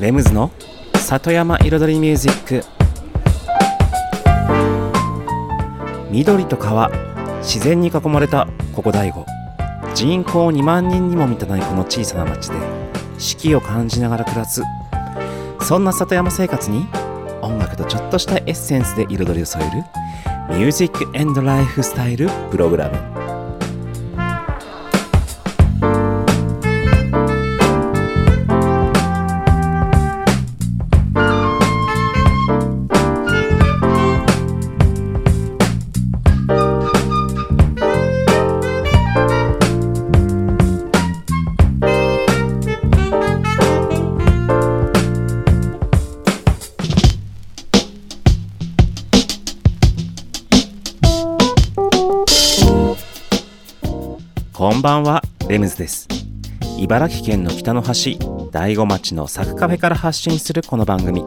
レムズの里山彩りミュージック。緑と川自然に囲まれたここ大悟。人口2万人にも満たないこの小さな町で四季を感じながら暮らす。そんな里山生活に音楽とちょっとしたエッセンスで彩りを添えるミュージックエンドライフスタイルプログラム。茨城県の北の端、大子町のサクカフェから発信するこの番組、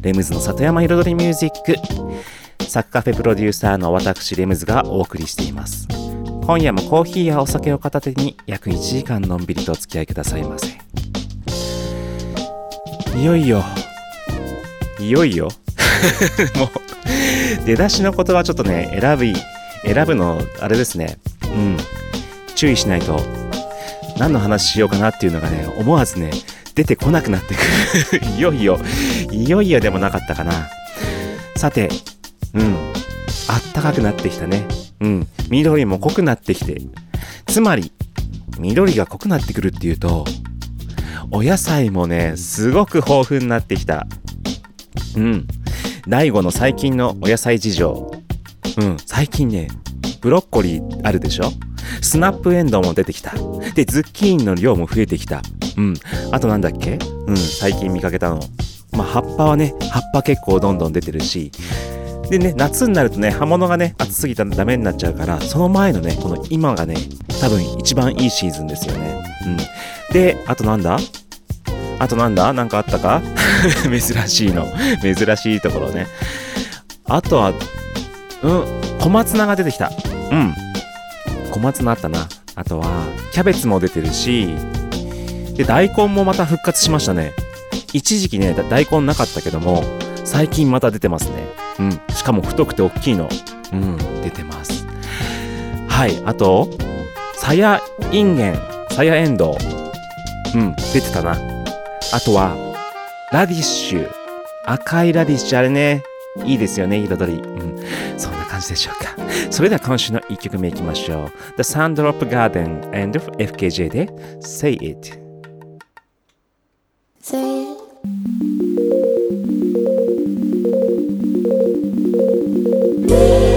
レムズの里山彩りミュージック。サクカフェプロデューサーの私、レムズがお送りしています。今夜もコーヒーやお酒を片手に約1時間のんびりとお付き合いくださいませ。いよいよ、いよいよ、もう、出だしの言葉ちょっとね、選び、選ぶの、あれですね。うん。注意しないと何の話しようかなっていうのがね思わずね出てこなくなってくる。いよいよ。いよいよでもなかったかな。さてうん。あったかくなってきたね。うん。緑も濃くなってきて。つまり緑が濃くなってくるっていうとお野菜もねすごく豊富になってきた。うん。大悟の最近のお野菜事情。うん。最近ねブロッコリーあるでしょ？スナップエンドウも出てきた。で、ズッキーニの量も増えてきた。うん。あとなんだっけ？うん、最近見かけたの。まあ、葉っぱはね、葉っぱ結構どんどん出てるし。でね、夏になるとね、葉物がね、暑すぎたらダメになっちゃうから、その前のね、この今がね、多分一番いいシーズンですよね。うん。で、あとなんだ？あとなんだ？なんかあったか？珍しいの。珍しいところね。あとは、うん、小松菜が出てきた。うん。小松菜あったな。あとは、キャベツも出てるし、で、大根もまた復活しましたね。一時期ね、大根なかったけども、最近また出てますね。うん。しかも太くて大きいの。うん、出てます。はい。あと、さやいんげん、さやえんどう。うん、出てたな。あとは、ラディッシュ。赤いラディッシュ、あれね。いいですよね、彩り。うん。そんなじでしょうか。それでは今週の1曲目いきましょう。The Sandrop Garden and FKJ で Say It。Say it.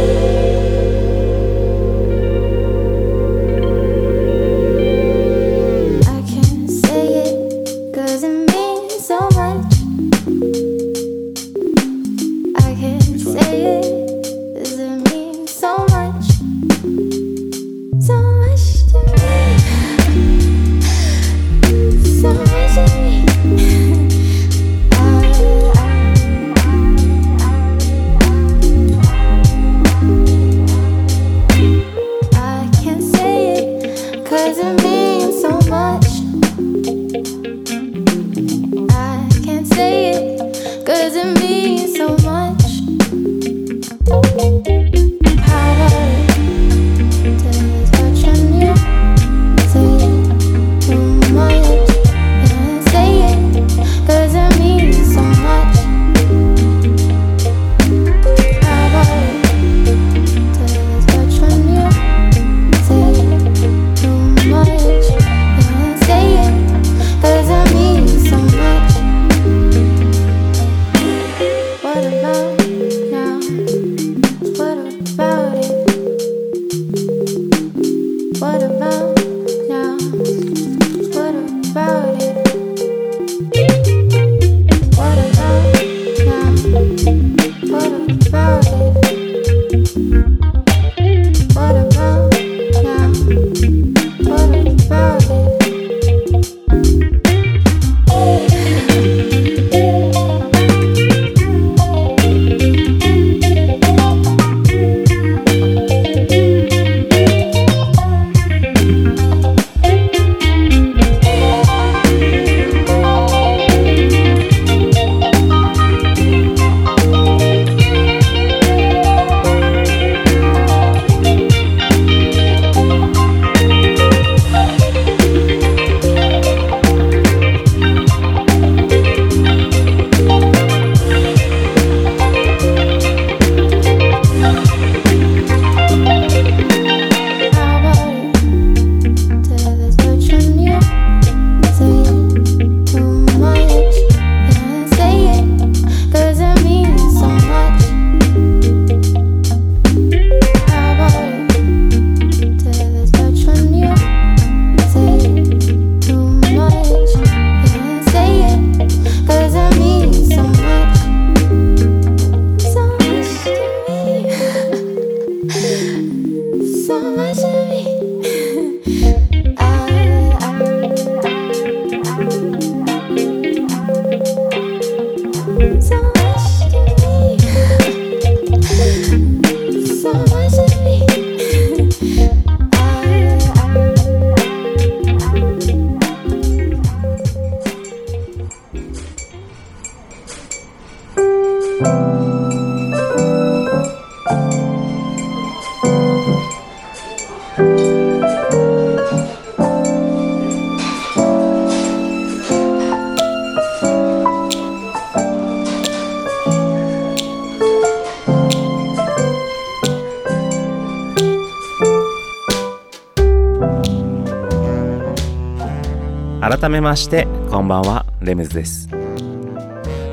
めましてこんばんはレムズです。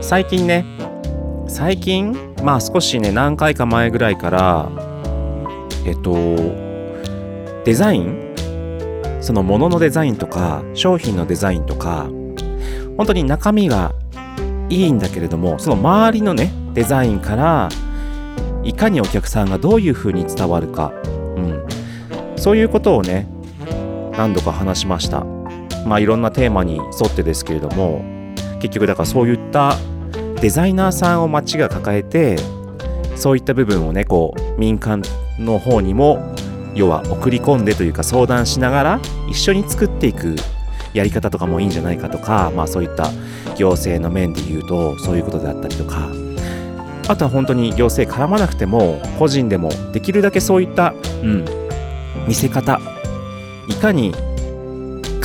最近ね最近まあ少しね何回か前ぐらいからえっとデザインそのもののデザインとか商品のデザインとか本当に中身がいいんだけれどもその周りのねデザインからいかにお客さんがどういう風に伝わるか、うん、そういうことをね何度か話しました。まあいろんなテーマに沿ってですけれども結局だからそういったデザイナーさんを街が抱えてそういった部分をねこう民間の方にも要は送り込んでというか相談しながら一緒に作っていくやり方とかもいいんじゃないかとかまあそういった行政の面で言うとそういうことであったりとかあとは本当に行政絡まなくても個人でもできるだけそういった、うん、見せ方いかに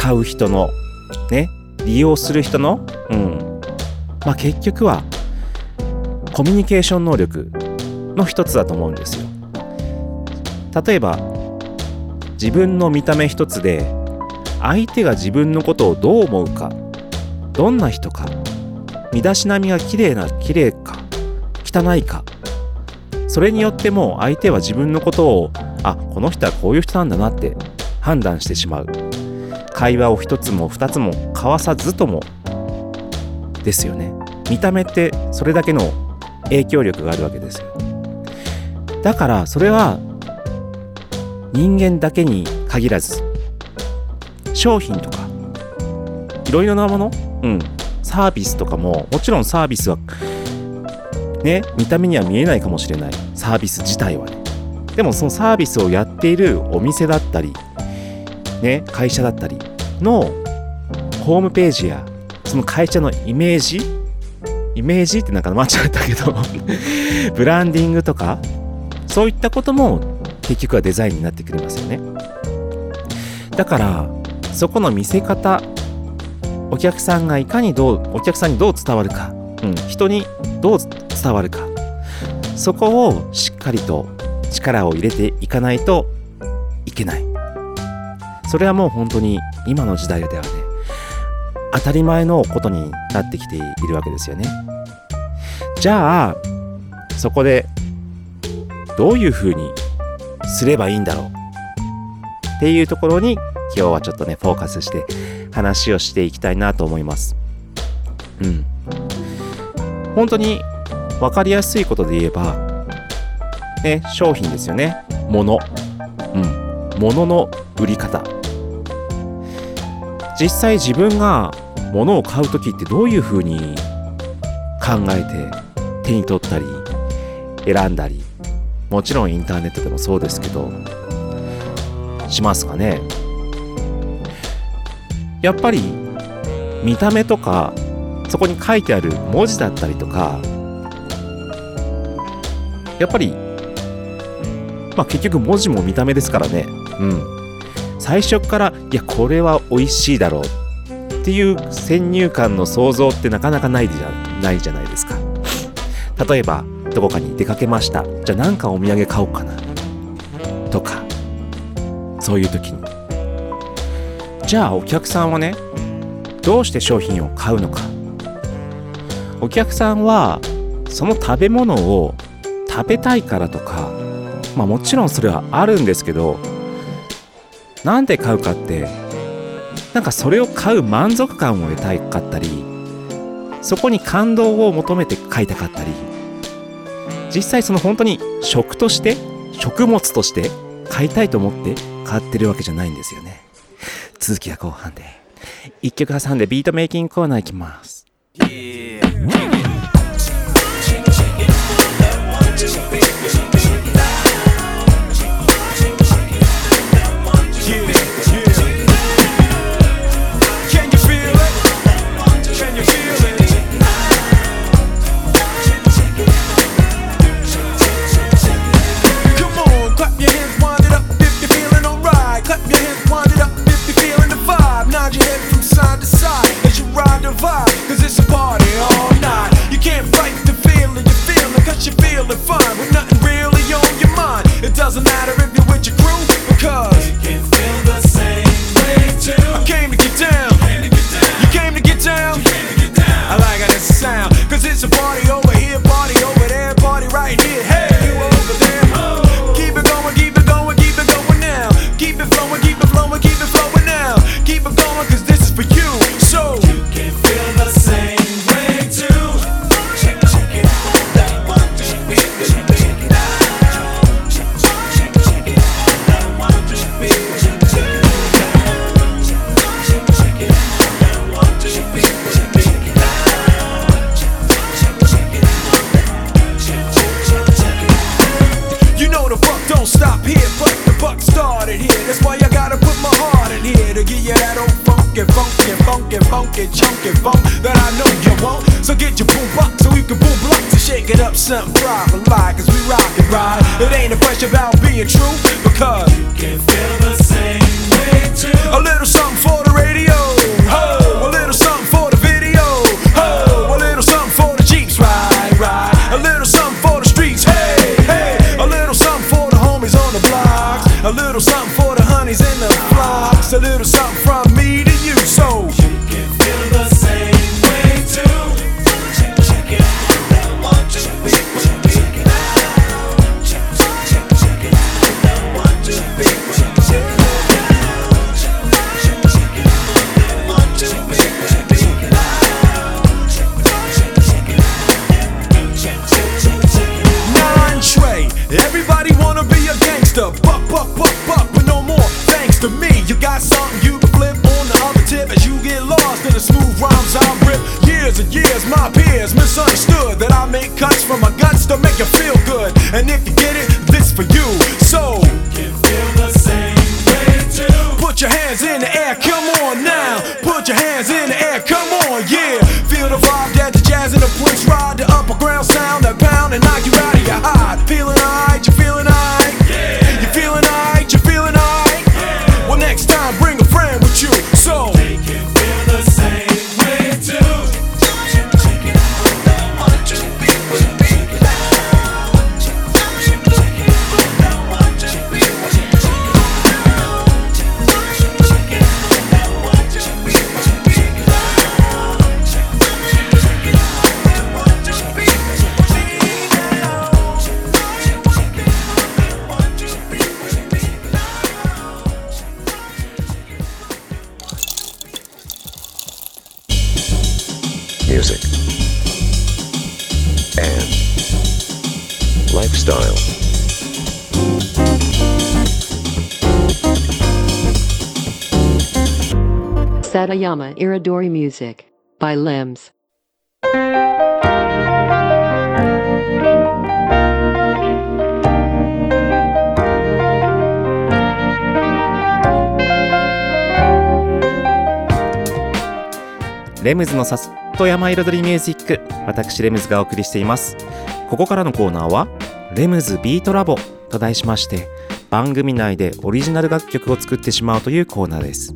買う人のね利用する人の、うん。まあ、結局はコミュニケーション能力の一つだと思うんですよ。例えば自分の見た目一つで相手が自分のことをどう思うかどんな人か身だしなみが綺麗な綺麗か汚いかそれによっても相手は自分のことをあこの人はこういう人なんだなって判断してしまう。会話を一つも二つも交わさずともですよね。見た目ってそれだけの影響力があるわけですよ。だからそれは人間だけに限らず商品とかいろいろなものうんサービスとかももちろんサービスはね、見た目には見えないかもしれない。サービス自体はね。でもそのサービスをやっているお店だったり、ね、会社だったりのホームページやその会社のイメージイメージってなんか間違ったけど ブランディングとかそういったことも結局はデザインになってくれますよね。だからそこの見せ方お客さんがいかにどうお客さんにどう伝わるか、うん、人にどう伝わるかそこをしっかりと力を入れていかないといけないそれはもう本当に今の時代ではね当たり前のことになってきているわけですよねじゃあそこでどういうふうにすればいいんだろう？っていうところに今日はちょっとねフォーカスして話をしていきたいなと思いますうん本当に分かりやすいことで言えば、ね、商品ですよね。物。うん。物の売り方。実際自分が物を買う時ってどういうふうに考えて手に取ったり選んだりもちろんインターネットでもそうですけどしますかねやっぱり見た目とかそこに書いてある文字だったりとかやっぱり、まあ結局文字も見た目ですからね。うん。最初から、いや、これは美味しいだろうっていう先入観の想像ってなかなかないじゃないじゃないですか。例えば、どこかに出かけました。じゃあなんかお土産買おうかな。とか、そういう時に。じゃあお客さんはね、どうして商品を買うのか。お客さんは、その食べ物を食べたいからとかまあもちろんそれはあるんですけどなんで買うかってなんかそれを買う満足感を得たいかったりそこに感動を求めて買いたかったり実際その本当に食として食物として買いたいと思って買ってるわけじゃないんですよね。続きは後半で。一曲挟んでビートメイキングコーナー行きます。denied. You can't fight the feeling you're feeling, cause you're feeling fine with nothing really on your mind. It doesn't matter if you're with your crew, because you can feel the same way too. I came to get down. You came to get down. I like how this sound, cause it's a party over here, party over there, party right here. Your hands in Yama Iridori Music by Limbs. レムズの里山彩りミュージック私レムズがお送りしていますここからのコーナーはレムズビートラボと題しまして番組内でオリジナル楽曲を作ってしまうというコーナーです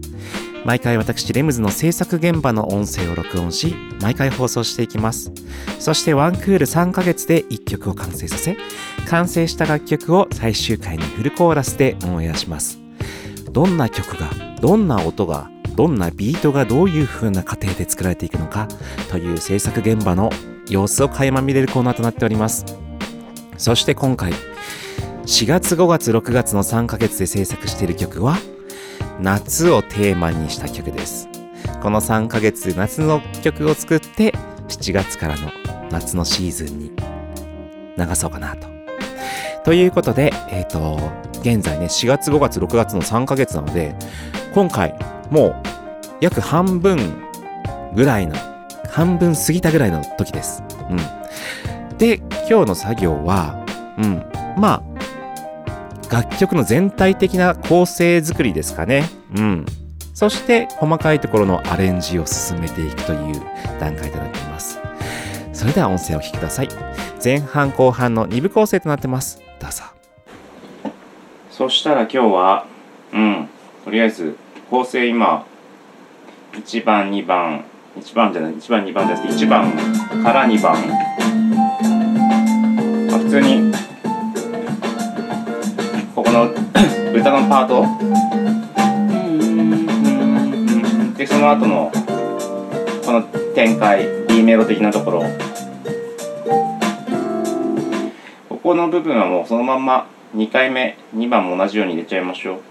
毎回私レムズの制作現場の音声を録音し毎回放送していきます。そしてワンクール3ヶ月で1曲を完成させ完成した楽曲を最終回にフルコーラスでオンエアします。どんな曲がどんな音がどんなビートがどういう風な過程で作られていくのかという制作現場の様子を垣間見れるコーナーとなっております。そして今回4月5月6月の3ヶ月で制作している曲は夏をテーマにした曲ですこの3ヶ月夏の曲を作って7月からの夏のシーズンに流そうかなとということで、えっ、と、現在ね、4月、5月、6月の3ヶ月なので、今回、もう、約半分ぐらいの、半分過ぎたぐらいの時です。うん。で、今日の作業は、うん、まあ、楽曲の全体的な構成作りですかね。うん。そして、細かいところのアレンジを進めていくという段階となっています。それでは音声をお聞きください。前半後半の2部構成となってます。どうぞ。そしたら今日は、うん、とりあえず構成今、1番、2番、1番じゃない、1番、2番です1番から2番。まあ、普通に、ここの 歌のパート、で、その後の、この展開、B メロ的なところ、この部分はもうそのまんま2回目2番も同じように入れちゃいましょう。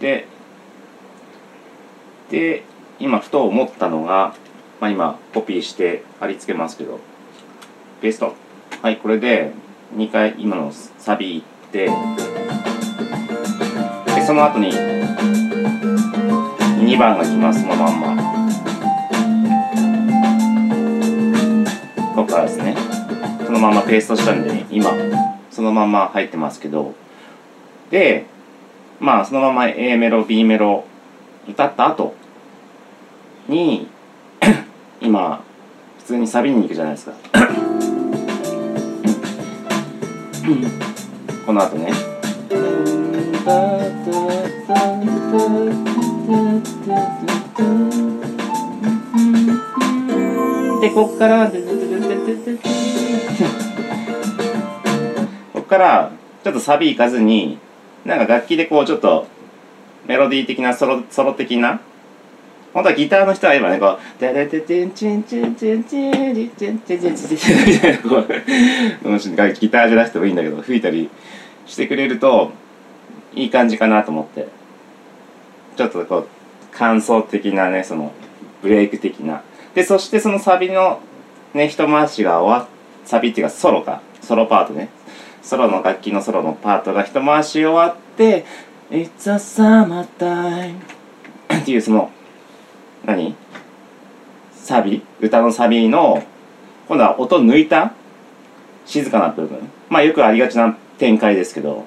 でで今ふと思ったのが、まあ、今コピーして貼り付けますけど。ペースト。はいこれで2回今のサビいってでその後に2番が来ますそのまんま。ここからですね。そのままペーストしたんで、ね、今そのまま入ってますけど。でまあそのまま A メロ B メロ歌った後に 今普通にサビに行くじゃないですか。この後ね。でこっから こっからちょっとサビ行かずになんか楽器でこうちょっとメロディー的なソロソロ的な本当はギターの人は今ねこう「テレテテンチンチンチンチンチンチンチンチンチンチン」みたいなこうギターじゃなくてもいいんだけど吹いたりしてくれるといい感じかなと思って。ちょっとこう感想的なねそのブレイク的な。でそしてそのサビのね一回しが終わっサビっていうかソロか。ソロパートね。ソロの楽器のソロのパートが一回し終わって「It's a summertime」っていうその何？サビ？歌のサビの今度は音抜いた？静かな部分。まあよくありがちな展開ですけど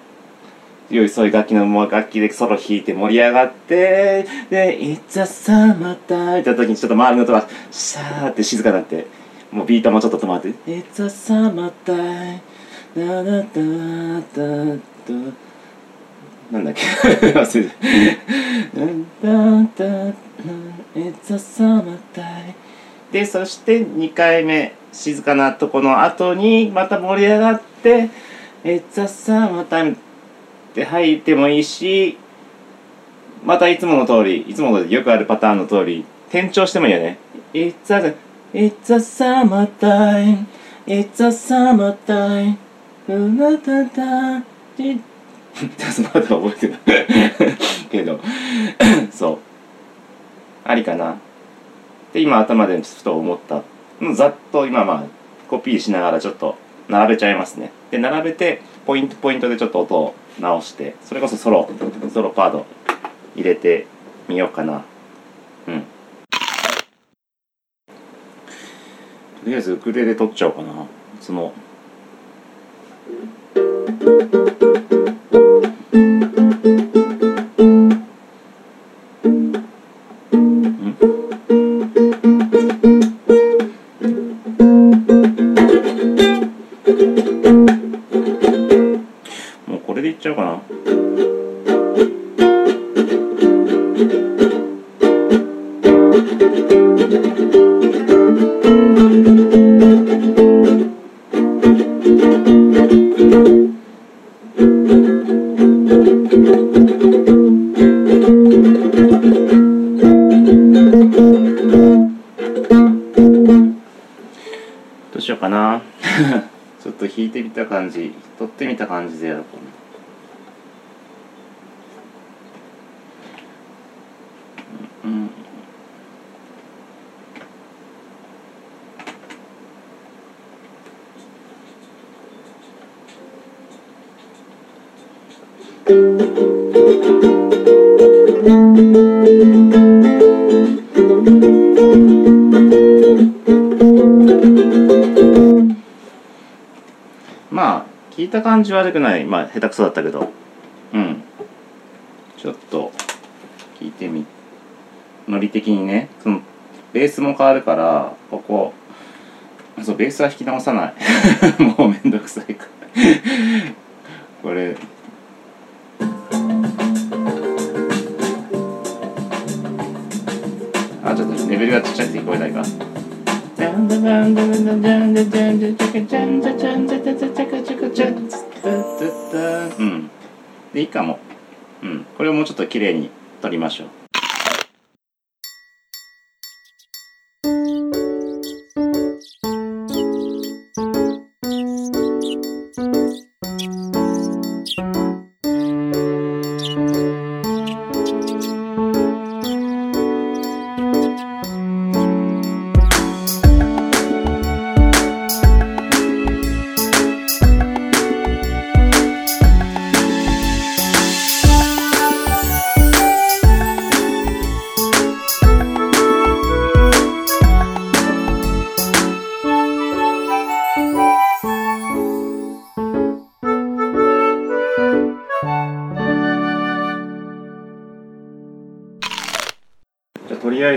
よいそういう楽器の楽器でソロ弾いて盛り上がってで「It's a summertime」って時にちょっと周りの音がシャーって静かになってもうビートもちょっと止まって「It's a summertime」ダダダダダなんだっけ？忘れて。ダダダ It's a summertime でそして2回目静かなとこの後にまた盛り上がって「It's a summertime」って入ってもいいしまたいつもの通りいつものよくあるパターンの通り転調してもいいよね「It's a, it's a summertime It's a summertime うわたたちまだ覚えてないけど そう。ありかな。で今頭でふと思った。ざっと今まあコピーしながらちょっと並べちゃいますね。で並べてポイントポイントでちょっと音を直してそれこそソロソロパード入れてみようかな。うん。とりあえずウクレレ取っちゃおうかな。その。感じでやろうかな。うた感じ悪くない。まあ下手くそだったけど。うん。ちょっと聞いてみノリ的にね。そのベースも変わるからここそうベースは弾き直さない。もうめんどくさいから。これ。あちょっとレベルがちっちゃいって聞こえないか。うん。で、いいかも。うん。これをもうちょっと綺麗に撮りましょう。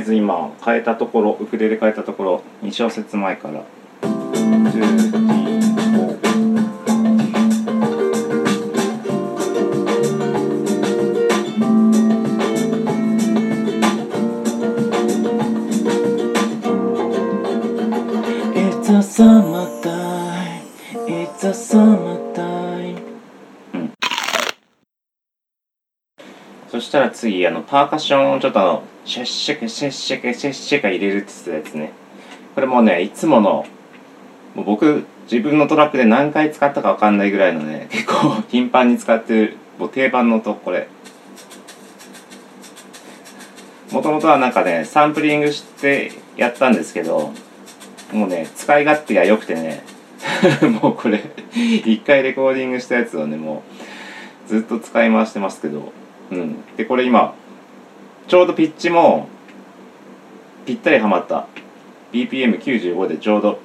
ず今変えたところウクレレ変えたところ2小節前から「It's a summertime It's a summertime」そしたら次あのパーカッションをちょっとシェッシェケシェッシェケシェッシェケ入れるって言ってたやつね。これもうねいつものもう僕自分のトラックで何回使ったかわかんないぐらいのね 結構頻繁に使ってるもう定番の音これ。もともとはなんかねサンプリングしてやったんですけどもうね使い勝手が良くてね もうこれ一回レコーディングしたやつをねもうずっと使い回してますけど。うん。でこれ今ちょうどピッチもぴったりはまった。BPM95 でちょうど。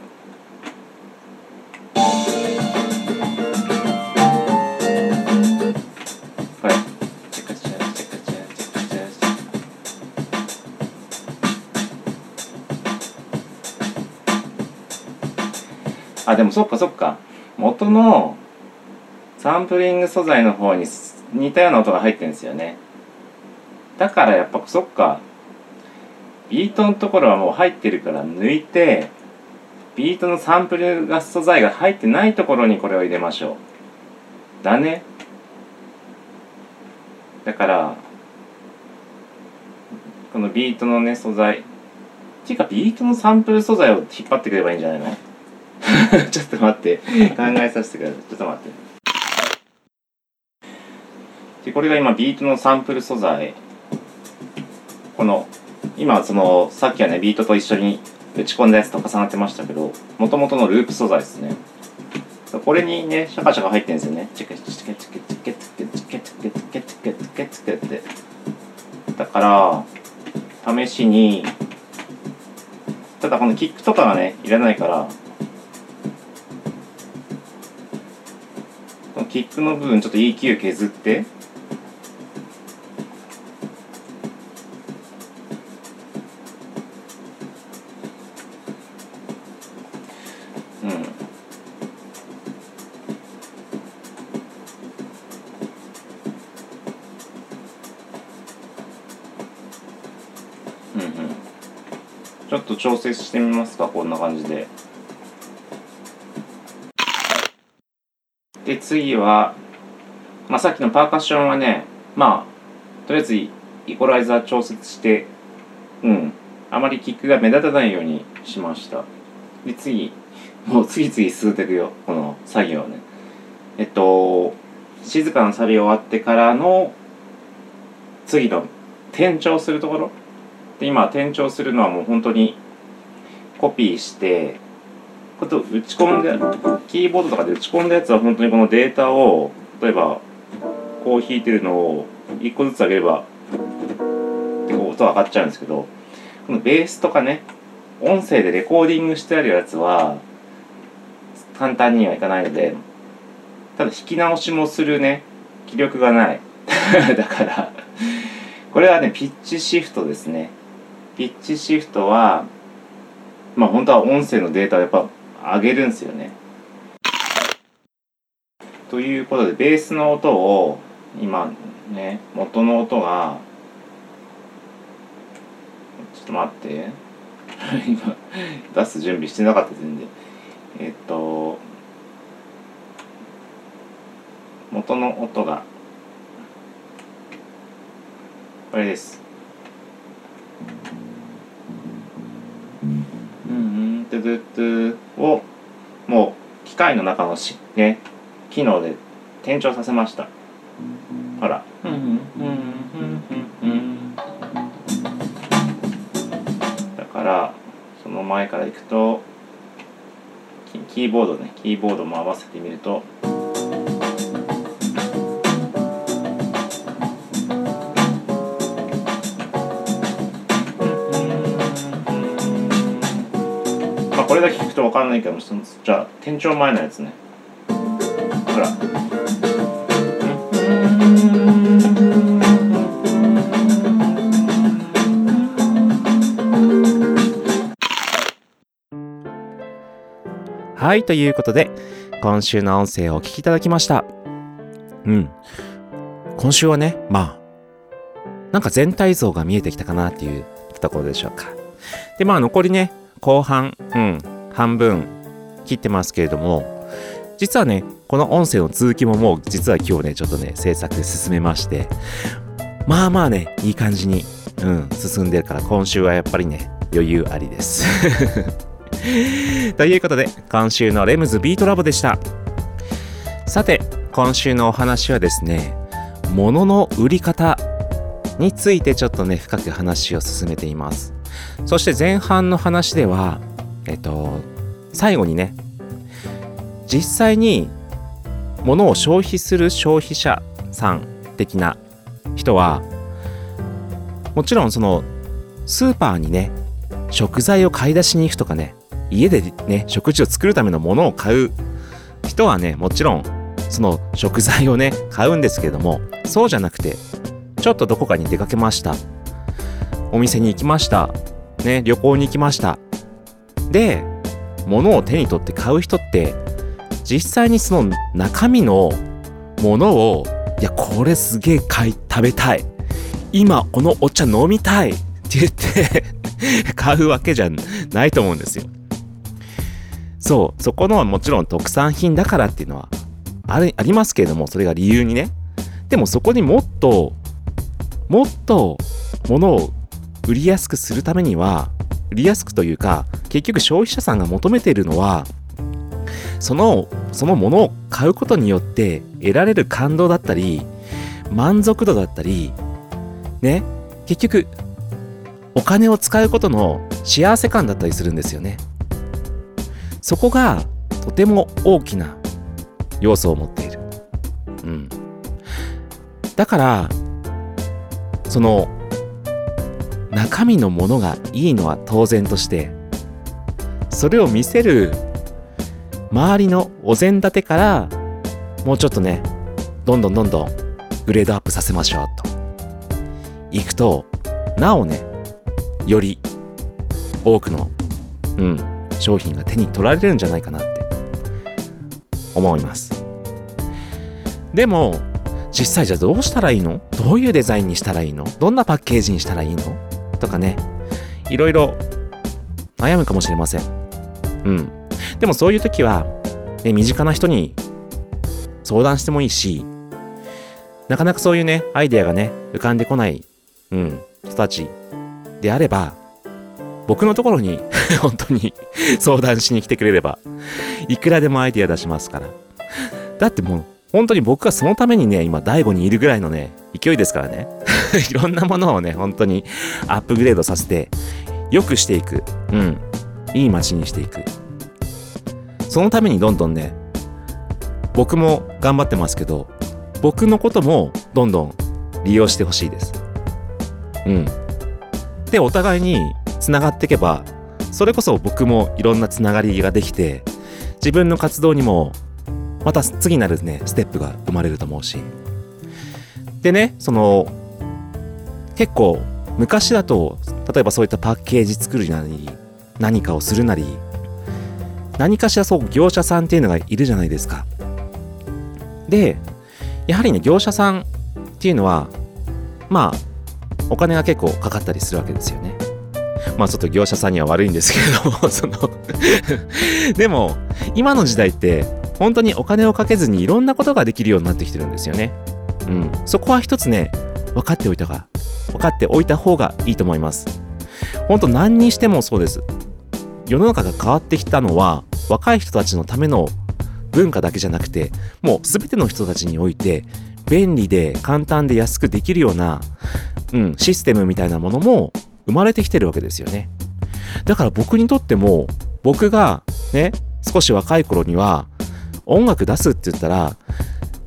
あでもそっかそっか。元のサンプリング素材の方に似たような音が入ってるんですよね。だからやっぱそっか。ビートのところはもう入ってるから抜いてビートのサンプルが素材が入ってないところにこれを入れましょう。だね。だからこのビートのね素材。っていうかビートのサンプル素材を引っ張ってくればいいんじゃないの？ちょっと待って。考えさせてください。ちょっと待って。でこれが今ビートのサンプル素材。この今そのさっきはねビートと一緒に打ち込んだやつと重なってましたけどもともとのループ素材ですね。これにねシャカシャカ入ってるんですよね。チケチケチケチケチケチケチケチケチケチケチケってだから試しにただこのキックとかがねいらないからこのキックの部分ちょっと EQ 削って調整してみますかこんな感じで。で次は、まあ、さっきのパーカッションはねまあとりあえずイコライザー調節してうん。あまりキックが目立たないようにしました。で次もう次々進んでいくよこの作業ね。えっと静かなサビ終わってからの次の転調するところ。で今転調するのはもう本当にコピーしてこと打ち込んでキーボードとかで打ち込んだやつは本当にこのデータを例えばこう弾いてるのを一個ずつ上げれば結構音上がっちゃうんですけどこのベースとかね音声でレコーディングしてあるやつは簡単にはいかないのでただ弾き直しもするね気力がない。だからこれはねピッチシフトですね。ピッチシフトはまあ本当は音声のデータをやっぱ上げるんですよね。ということでベースの音を今ね元の音がちょっと待って。今出す準備してなかった全然。えっと元の音がこれです。トゥトゥトゥをもう機械の中のしね機能で転調させました。ほら。だからその前からいくとキキーボードねキーボードも合わせてみるとだけ聞くと分かんないけどじゃあ店長前のやつね。ほら。はいということで今週の音声をお聞きいただきました。うん。今週はねまあなんか全体像が見えてきたかなっていうところでしょうか。でまあ残りね後半、うん、半分切ってますけれども、実はね、この音声の続きももう実は今日ね、ちょっとね、制作進めまして、まあまあね、いい感じに、うん、進んでるから今週はやっぱりね、余裕ありです。ということで、今週のレムズビートラボでした。さて、今週のお話はですね、物の売り方についてちょっとね、深く話を進めています。そして前半の話では、えっと、最後にね、実際に物を消費する消費者さん的な人は、もちろんそのスーパーにね、食材を買い出しに行くとかね、家でね、食事を作るためのものを買う人はね、もちろんその食材をね、買うんですけれども、そうじゃなくて、ちょっとどこかに出かけました。お店に行きました。ね、旅行に行きました。で、物を手に取って買う人って、実際にその中身のものを、いや、これすげえ買い、食べたい。今、このお茶飲みたいって言って 買うわけじゃないと思うんですよ。そう、そこのはもちろん特産品だからっていうのはあれありますけれども、それが理由にね。でもそこにもっと、もっと物を売りやすくするためには、売りやすくというか、結局消費者さんが求めているのは、その、そのものを買うことによって得られる感動だったり、満足度だったり、ね、結局、お金を使うことの幸せ感だったりするんですよね。そこがとても大きな要素を持っている。うん。だから、その、中身のものがいいのは当然として、それを見せる周りのお膳立てから、もうちょっとね、どんどんどんどんグレードアップさせましょうと。いくと、なおね、より多くの、うん、商品が手に取られるんじゃないかなって思います。でも、実際じゃあどうしたらいいの？どういうデザインにしたらいいの？どんなパッケージにしたらいいの？とかね、いろいろ悩むかもしれません。うん。でもそういう時は、ね、身近な人に相談してもいいし、なかなかそういうね、アイデアがね、浮かんでこない、うん、人たちであれば、僕のところに 本当に 相談しに来てくれれば、いくらでもアイデア出しますから。だってもう、本当に僕はそのためにね、今、第5にいるぐらいのね、勢いですからね。いろんなものをね、本当にアップグレードさせて、良くしていく。うん。いい街にしていく。そのためにどんどんね、僕も頑張ってますけど、僕のこともどんどん利用してほしいです。うん。で、お互いに繋がっていけば、それこそ僕もいろんなつながりができて、自分の活動にも、また次なるね、ステップが生まれると思うし。でね、その、結構、昔だと、例えばそういったパッケージ作るなり、何かをするなり、何かしらそう業者さんっていうのがいるじゃないですか。で、やはりね、業者さんっていうのは、まあ、お金が結構かかったりするわけですよね。まあちょっと業者さんには悪いんですけれども、そのでも、今の時代って、本当にお金をかけずにいろんなことができるようになってきてるんですよね。うん。そこは一つね、分かっておいたが、分かっておいた方がいいと思います。本当何にしてもそうです。世の中が変わってきたのは、若い人たちのための文化だけじゃなくて、もう全ての人たちにおいて、便利で簡単で安くできるような、うん、システムみたいなものも生まれてきてるわけですよね。だから僕にとっても、僕がね、少し若い頃には、音楽出すって言ったら、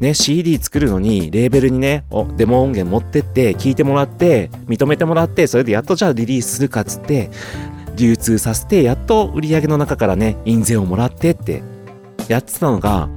ね、CD 作るのに、レーベルにね、おデモ音源持ってって、聞いてもらって、認めてもらって、それでやっとじゃあリリースするかっつって、流通させて、やっと売り上げの中からね、印税をもらってって、やってたのが、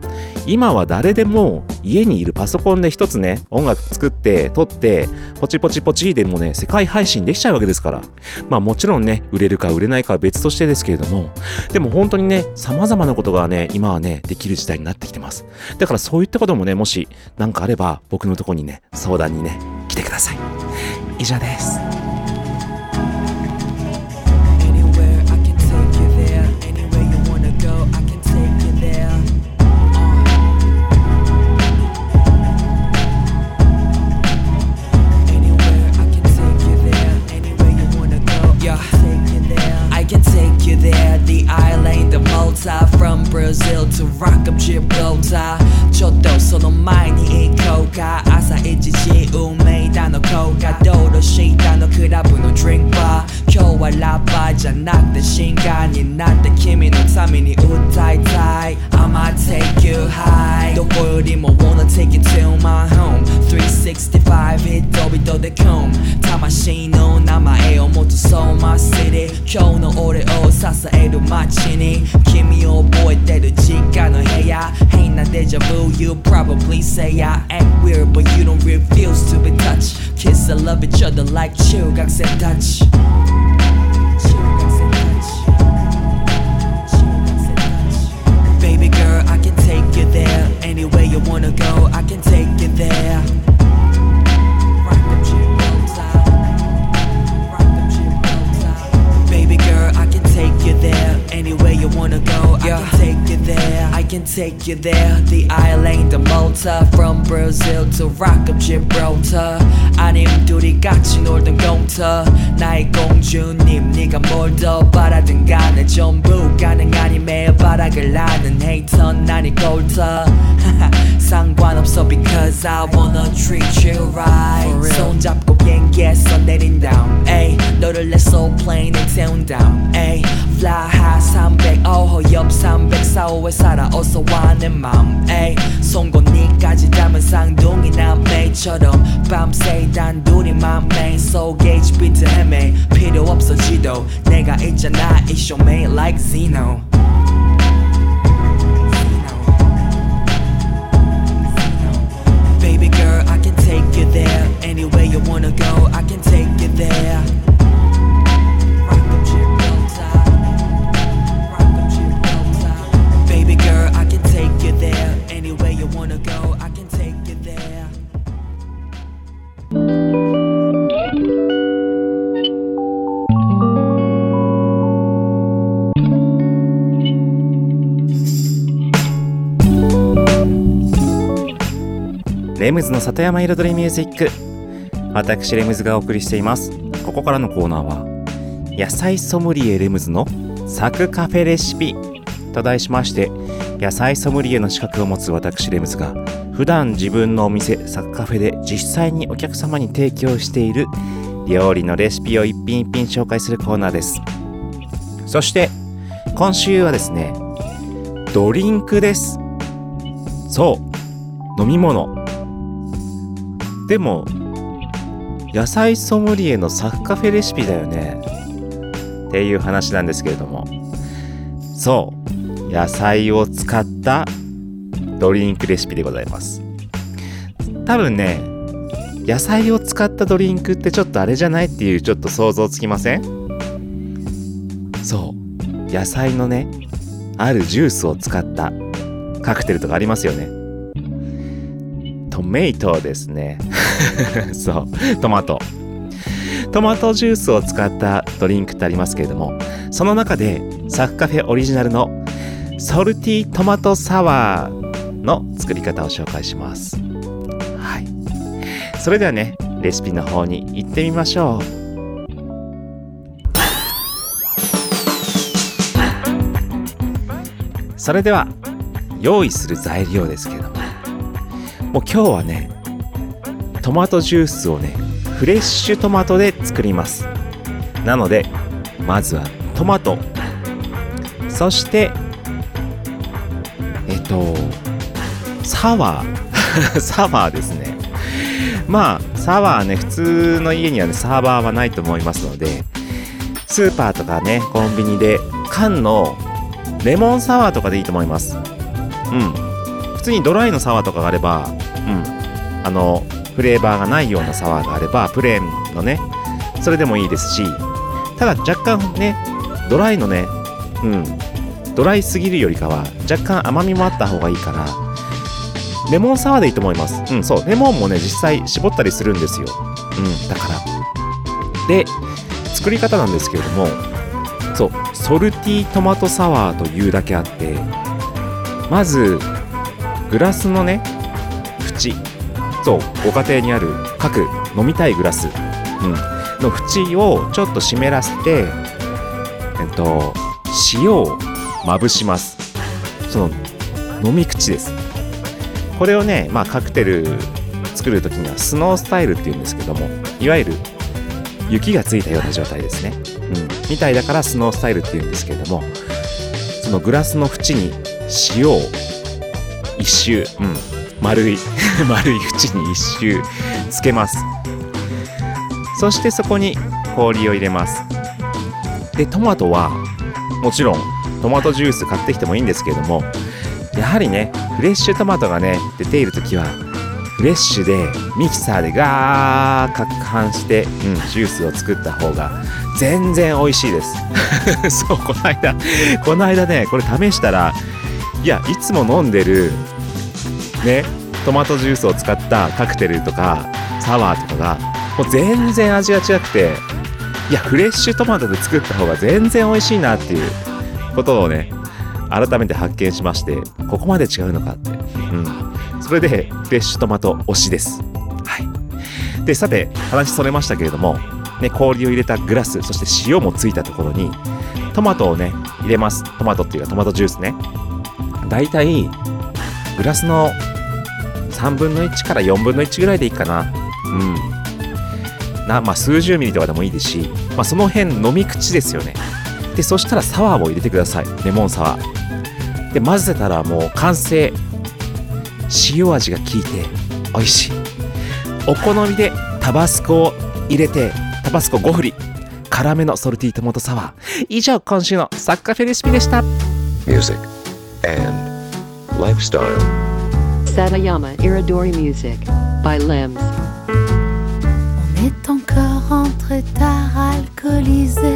今は誰でも家にいるパソコンで一つね、音楽作って、撮って、ポチポチポチでもね、世界配信できちゃうわけですから。まあもちろんね、売れるか売れないかは別としてですけれども、でも本当にね、様々なことがね、今はね、できる時代になってきてます。だからそういったこともね、もし何かあれば、僕のとこにね、相談にね、来てください。以上です。To Rock up your blow ちょっとその前に行こうか。朝一時運命だの効果道路下のクラブのドリンクバー今日はラッパーじゃなくてシンガーになって君のために歌いたい I'ma take you high どこよりも wanna take you to my home 365ヒット人で come 魂の名前を持つ So my city 今日の俺を支える街に君を覚えてる実家の部屋変なデジャブ You probably say I act weird but you don't refuse to be touched Kiss and love each other like 中学生たち take you there. Anywhere you wanna go, I can take you there. take you there. Anywhere you wanna go, I can take you there. I can take you there. The island of Malta, from Brazil to Rock of Gibraltar. 아님 둘이 같이 놀던 공터. 나의 공주님, 네가 뭘 더 바라든 간에 전부 가능하니 매일 바닥을 나는 헤이터 난이 골터. 상관없어 because I wanna treat you right. 손잡고 비행기에서 내린 다음, 에이 너를 내 soul plane에 태운 다음, 에이 fly high 300, 어허 옆 300, 4호에 살아 어서 와내 맘, 에이 송곳니까지 닮은 쌍둥이나 매처럼 밤새 단둘이 맘메인 속에 비트 헤매 필요 없어 지도 내가 있잖아 It's your mate like Zeno Baby girl, I can take you there. Anywhere you wanna go, I can take you there. ムズの里山彩りミュージック。私レムズがお送りしています。ここからのコーナーは野菜ソムリエレムズのサクカフェレシピと題しまして野菜ソムリエの資格を持つ私レムズが普段自分のお店サクカフェで実際にお客様に提供している料理のレシピを一品一品紹介するコーナーです。そして今週はですねドリンクです。そう飲み物。でも野菜ソムリエのサクカフェレシピだよね。っていう話なんですけれども。そう。野菜を使ったドリンクレシピでございます。多分ね野菜を使ったドリンクってちょっとあれじゃないっていうちょっと想像つきません？そう。野菜のねあるジュースを使ったカクテルとかありますよね。メイトですね。そう。トマト。トマトジュースを使ったドリンクってありますけれどもその中でサクカフェオリジナルのソルティトマトサワーの作り方を紹介します。はい。それではねレシピの方に行ってみましょう。それでは用意する材料ですけれども。もう今日はねトマトジュースをねフレッシュトマトで作ります。なのでまずはトマト。そしてえっとサワー。サワーですね。まあサワーね普通の家にはねサーバーはないと思いますのでスーパーとかねコンビニで缶のレモンサワーとかでいいと思います。うん。普通にドライのサワーとかがあればあのフレーバーがないようなサワーがあればプレーンのねそれでもいいですしただ若干ねドライのねうんドライすぎるよりかは若干甘みもあった方がいいからレモンサワーでいいと思います。うんそうレモンもね実際絞ったりするんですよ。うんだから。で作り方なんですけれどもそうソルティトマトサワーというだけあってまずグラスのね縁。そうご家庭にある各飲みたいグラス、うん、の縁をちょっと湿らせてえっと塩をまぶします。その飲み口です。これをねまあカクテル作る時にはスノースタイルっていうんですけどもいわゆる雪がついたような状態ですね、うん、みたいだからスノースタイルっていうんですけどもそのグラスの縁に塩を一周、うん、丸い。丸い縁に一周つけます。そしてそこに氷を入れます。でトマトはもちろんトマトジュース買ってきてもいいんですけれどもやはりねフレッシュトマトがね出ている時はフレッシュでミキサーでガー攪拌して、うん、ジュースを作った方が全然美味しいです。そうこの間この間ねこれ試したらいやいつも飲んでるねトマトジュースを使ったカクテルとかサワーとかがもう全然味が違くていやフレッシュトマトで作った方が全然美味しいなっていうことをね改めて発見しましてここまで違うのかって。うん。それでフレッシュトマト推しです。はい。でさて話それましたけれどもね氷を入れたグラスそして塩もついたところにトマトをね入れます。トマトっていうかトマトジュースね。だいたいグラスの3分の1から4分の1ぐらいでいいかな。うん。なまあ数十ミリとかでもいいですし、まあ、その辺飲み口ですよね。でそしたらサワーを入れてください。レモンサワー。で混ぜたらもう完成。塩味が効いて美味しい。お好みでタバスコを入れてタバスコ5振り。辛めのソルティートマトサワー。以上今週のサッカーフェレシピでした。Music, and lifestyle. Satayama Iridori Music by Limbs. On est encore rentré tard alcoolisé.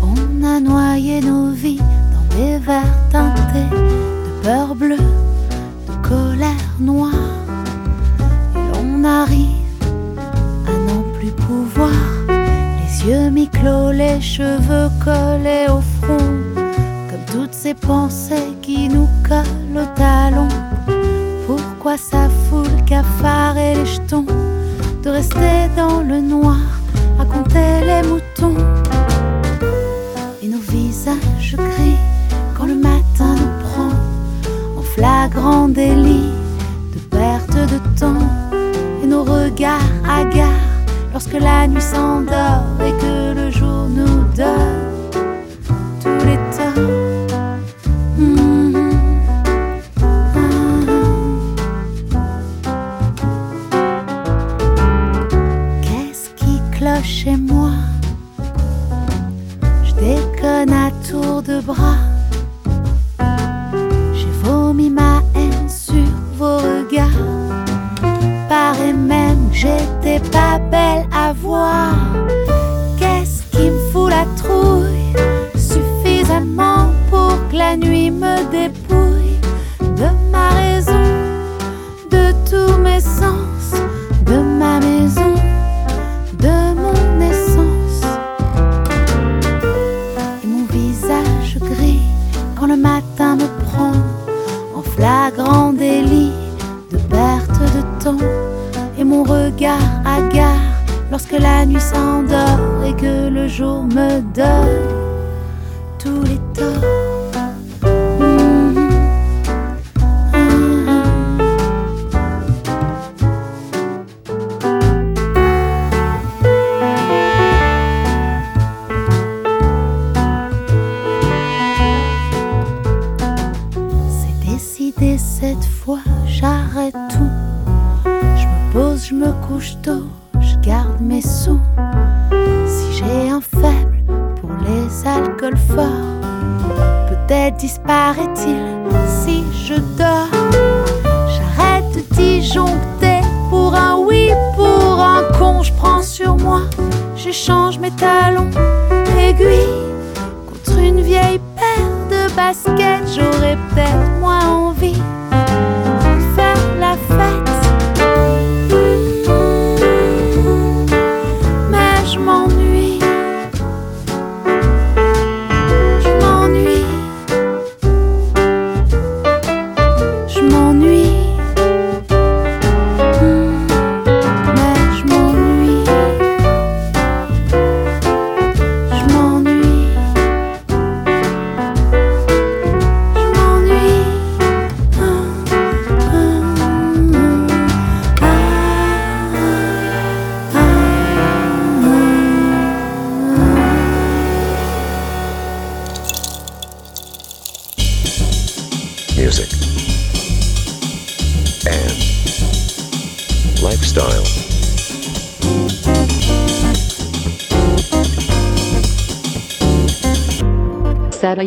On a noyé nos vies dans des verres teintés de beurre bleu, de colère noire. Et l'on arrive à n'en plus pouvoir. Les yeux mi-clos, les cheveux collés au front. Comme toutes ces pensées qui nous collent au talon. Pourquoi ça fout le cafard et les jetons de rester dans le noir à compter les moutons. Et nos visages gris quand le matin nous prend en flagrant délit de perte de temps. Et nos regards hagards lorsque la nuit s'endort et que le jour nous donne 好不好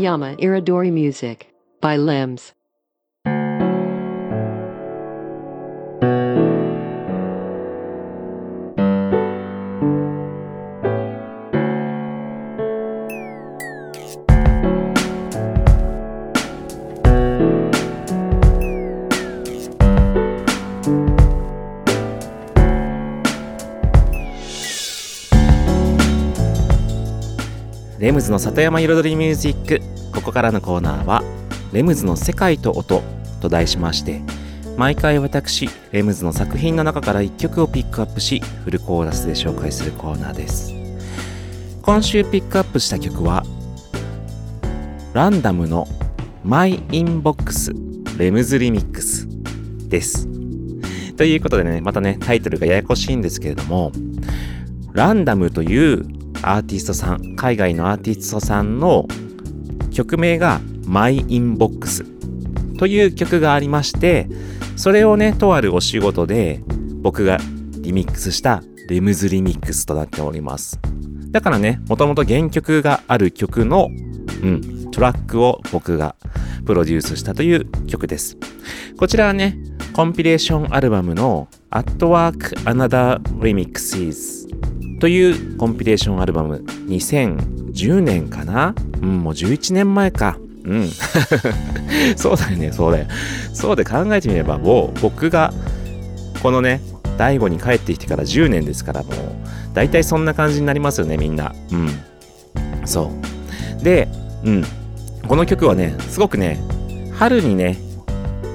Satayama Iridori Music by Limbs. レムズの里山彩りミュージック。ここからのコーナーは「レムズの世界と音」と題しまして毎回私レムズの作品の中から1曲をピックアップしフルコーラスで紹介するコーナーです。今週ピックアップした曲はランダムのマイインボックスレムズリミックスです。ということでねまたねタイトルがややこしいんですけれどもランダムというアーティストさん海外のアーティストさんの曲名がマイインボックスという曲がありましてそれをねとあるお仕事で僕がリミックスしたレムズリミックスとなっております。だからねもともと原曲がある曲の、うん、トラックを僕がプロデュースしたという曲です。こちらはねコンピレーションアルバムの At Work Another Remixes というコンピレーションアルバム2010年かな？うん、もう11年前か。うん。そうだよね、そうだよ。そうで考えてみれば、もう僕がこのね、第5に帰ってきてから10年ですから、もう大体そんな感じになりますよね、みんな。うん。そう。で、うん。この曲はね、すごくね、春にね、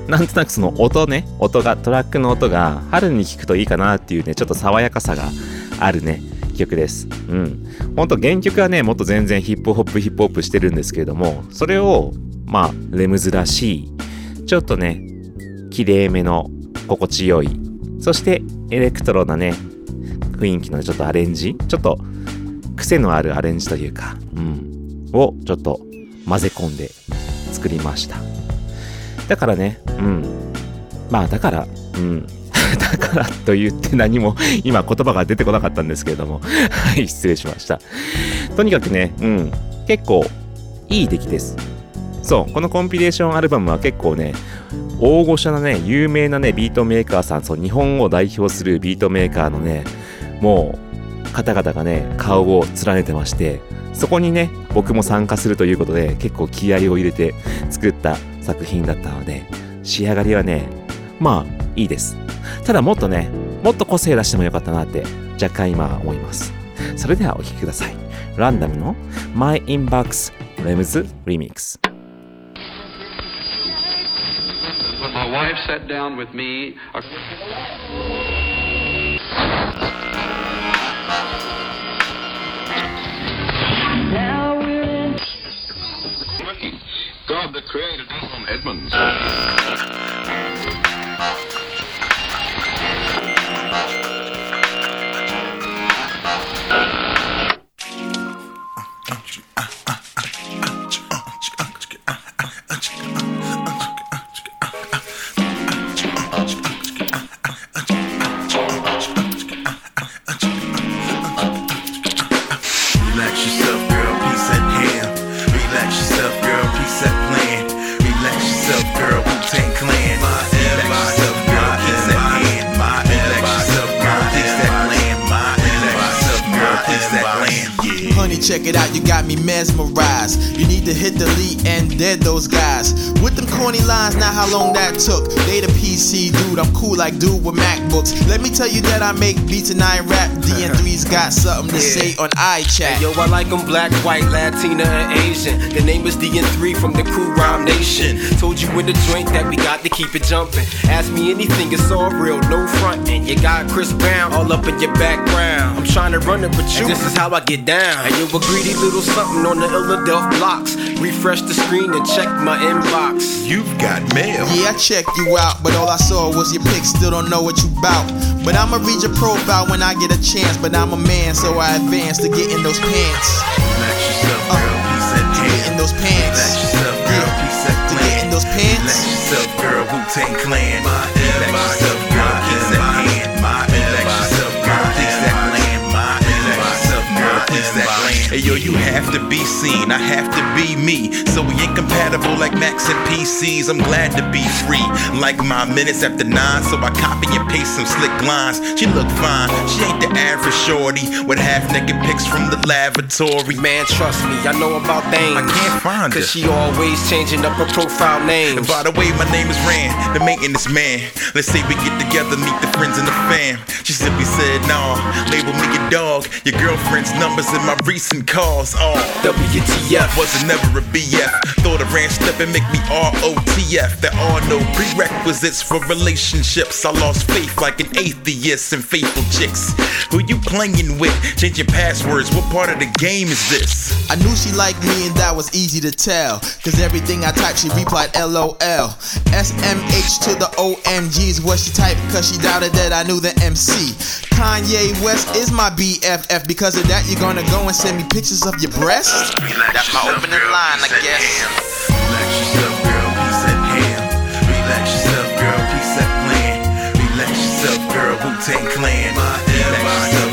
なんとなくその音ね、音が、トラックの音が春に聴くといいかなっていうね、ちょっと爽やかさがあるね、曲です。うん。ほんと原曲はね、もっと全然ヒップホップヒップホップしてるんですけれども、それを、まあ、レムズらしい、ちょっとね、綺麗めの心地よい、そしてエレクトロなね、雰囲気のちょっとアレンジ、ちょっと癖のあるアレンジというか、うん、をちょっと混ぜ込んで作りました。だからね、うん。まあだから、うん。だからと言って何も今言葉が出てこなかったんですけれども、はい、失礼しました。とにかくね、うん。結構いい出来です。そう、このコンピレーションアルバムは結構ね、大御所なね、有名なね、ビートメーカーさん、そう、日本を代表するビートメーカーのね、もう、方々がね、顔を連ねてまして、そこにね、僕も参加するということで、結構気合を入れて作った作品だったので、仕上がりはね、まあ、いいです。ただもっとね、もっと個性出してもよかったなって若干今思います。それではお聴きください。ランダムの My Inbox Rems Remix。God the creator, Edmonds. Check it out, you got me mesmerized. You need to hit delete and dead those guys. With them corny lines, now how long that took. They the PC dude, I'm cool like dude with MacBooks. Let me tell you that I make beats and I rap. D&3's got something to say on iChat. Yo, I like them black, white, Latina, and Asian. The name is DN3 from the crew Rhyme Nation. Told you in the joint that we got to keep it jumping. Ask me anything, it's all real, no front. And you got Chris Brown all up in your background. I'm trying to run it with you. This is how I get down. And you a greedy little something on the Illadelph blocks. Refresh the screen and check my inbox. You've got mail. Yeah, I checked you out, but all I saw was your pic. Still don't know what you bout. But I'ma read your profile when I get a chance. But I'm a man, so I advance to get in those pants. Relax yourself, girl. Oh. Peace at To get in those pants. Relax yourself, girl. Peace at To get in those pants. Relax yourself, girl. Wu Tang Clan. Relax yourself, yourself, girl. Peace at land. Hey yo, you have to be seen. I have to be me. So we incompatible like Macs and PCs. I'm glad to be free. Like my minutes after nine, so I copy and paste some slick lines. She look fine. She ain't the average shorty with half naked pics from the lavatory. Man, trust me, I know about things. I can't find her. Cause she always changing up her profile name. And by the way, my name is Rand, the maintenance man. Let's say we get together, meet the friends and the fam. She simply said, nah, label me your dog. Your girlfriend's numbers in my recent calls. Oh, WTF. wasn't never a BF. Thought a ran step and make me ROTF. There are no prerequisites for relationships. I lost faith like an atheist in faithful chicks. Who you playing with? Changing passwords. What part of the game is this? I knew she liked me and that was easy to tell. Cause everything I typed, she replied LOL. SMH to the OMGs what she typed cause she doubted that I knew the MC. Kanye West is my BFF. Because of that, you're gonna go and send me pictures of your breasts? That's my opening line, I guess. Relax yourself, girl, peace at hand. Relax yourself, girl, peace at plan. Relax yourself, girl, Wu Tang Clan. Relax yourself,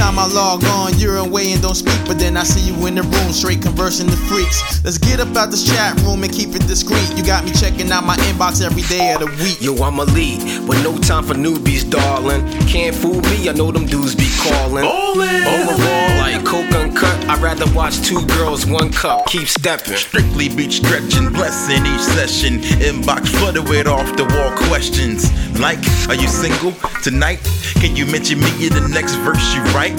time I log on, you're away and don't speak, but then I see you in the room, straight conversing the freaks. Let's get up out this chat room and keep it discreet. You got me checking out my inbox every day of the week. Yo, I'm a lead with no time for newbies, darling. Can't fool me, I know them dudes be calling. Overall, like Coke Uncut, I'd rather watch two girls, one cup. Keep stepping. Strictly beach stretching, blessing each session. Inbox flooded with off the wall questions. Like, are you single tonight? Can you mention me in the next verse you write?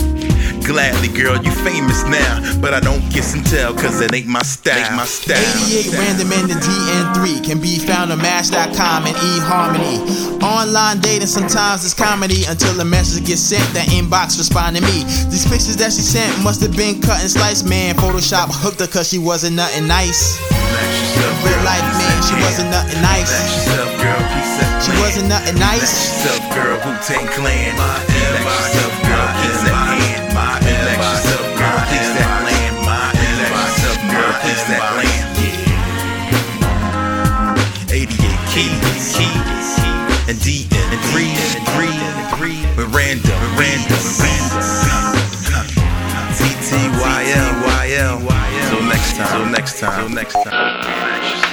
Gladly, girl, you famous now. But I don't kiss and tell, cause it ain't my style. Ain't my style. 88 random and the DN3 can be found on Match.com and eHarmony. Online dating sometimes is comedy until the message gets sent. that inbox respond to me. These pictures that she sent must have been cut and sliced, man. Photoshop hooked her cause she wasn't nothing nice. Relax yourself, Real girl, life, peace man, at she wasn't nothing Relax nice. yourself, girl, peace at She wasn't nothing nice. yourself, girl, Wu Tang Clan. Relax yourself, that land. 88 keys, keys, and D and three and three and three. Miranda, Miranda, Miranda. T T Y L Y L. Till next time. Till next time. Till next time.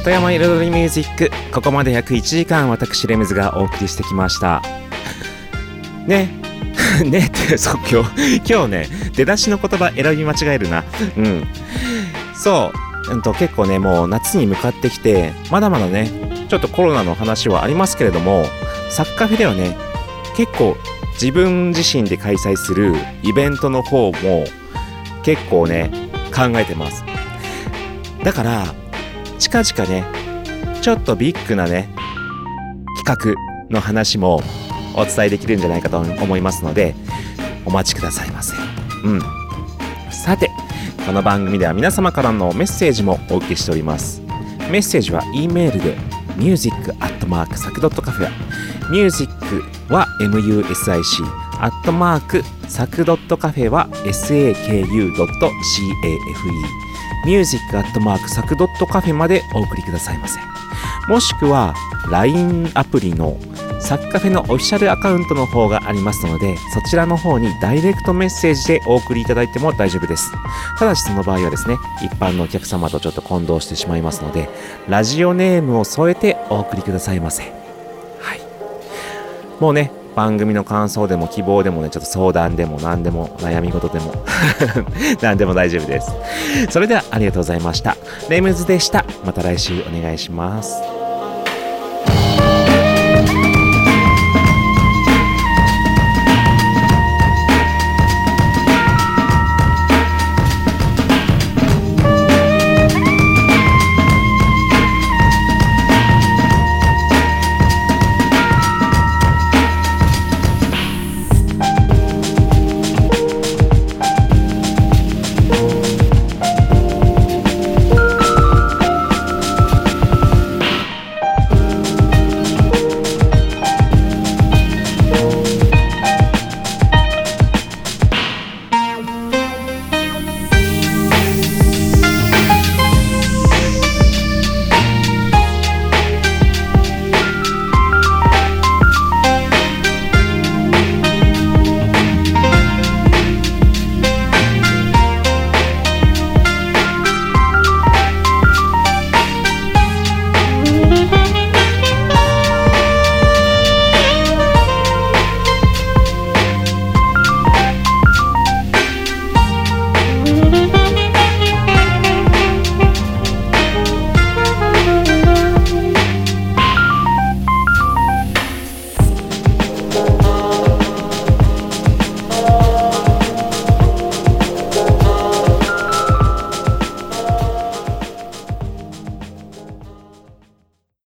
里山彩りミュージック。ここまで約1時間私レムズがお送りしてきました。ね。ねってそう今日 今日ね出だしの言葉選び間違えるな。うん。そう、うん、と結構ねもう夏に向かってきてまだまだねちょっとコロナの話はありますけれどもサッカーフェではね結構自分自身で開催するイベントの方も結構ね考えてます。だから近々ねちょっとビッグなね企画の話もお伝えできるんじゃないかと思いますのでお待ちくださいませ。うん。さてこの番組では皆様からのメッセージもお受けしております。メッセージは E メールで music.sac.cafe music は music アットマークサクドットカフェは saku.cafe までお送りくださいませ。もしくは LINE アプリのサッカフェのオフィシャルアカウントの方がありますのでそちらの方にダイレクトメッセージでお送りいただいても大丈夫です。ただしその場合はですね一般のお客様とちょっと混同してしまいますのでラジオネームを添えてお送りくださいませ。はい。もうね番組の感想でも希望でもねちょっと相談でも何でも悩み事でも 何でも大丈夫です。それではありがとうございました。レムズでした。また来週お願いします。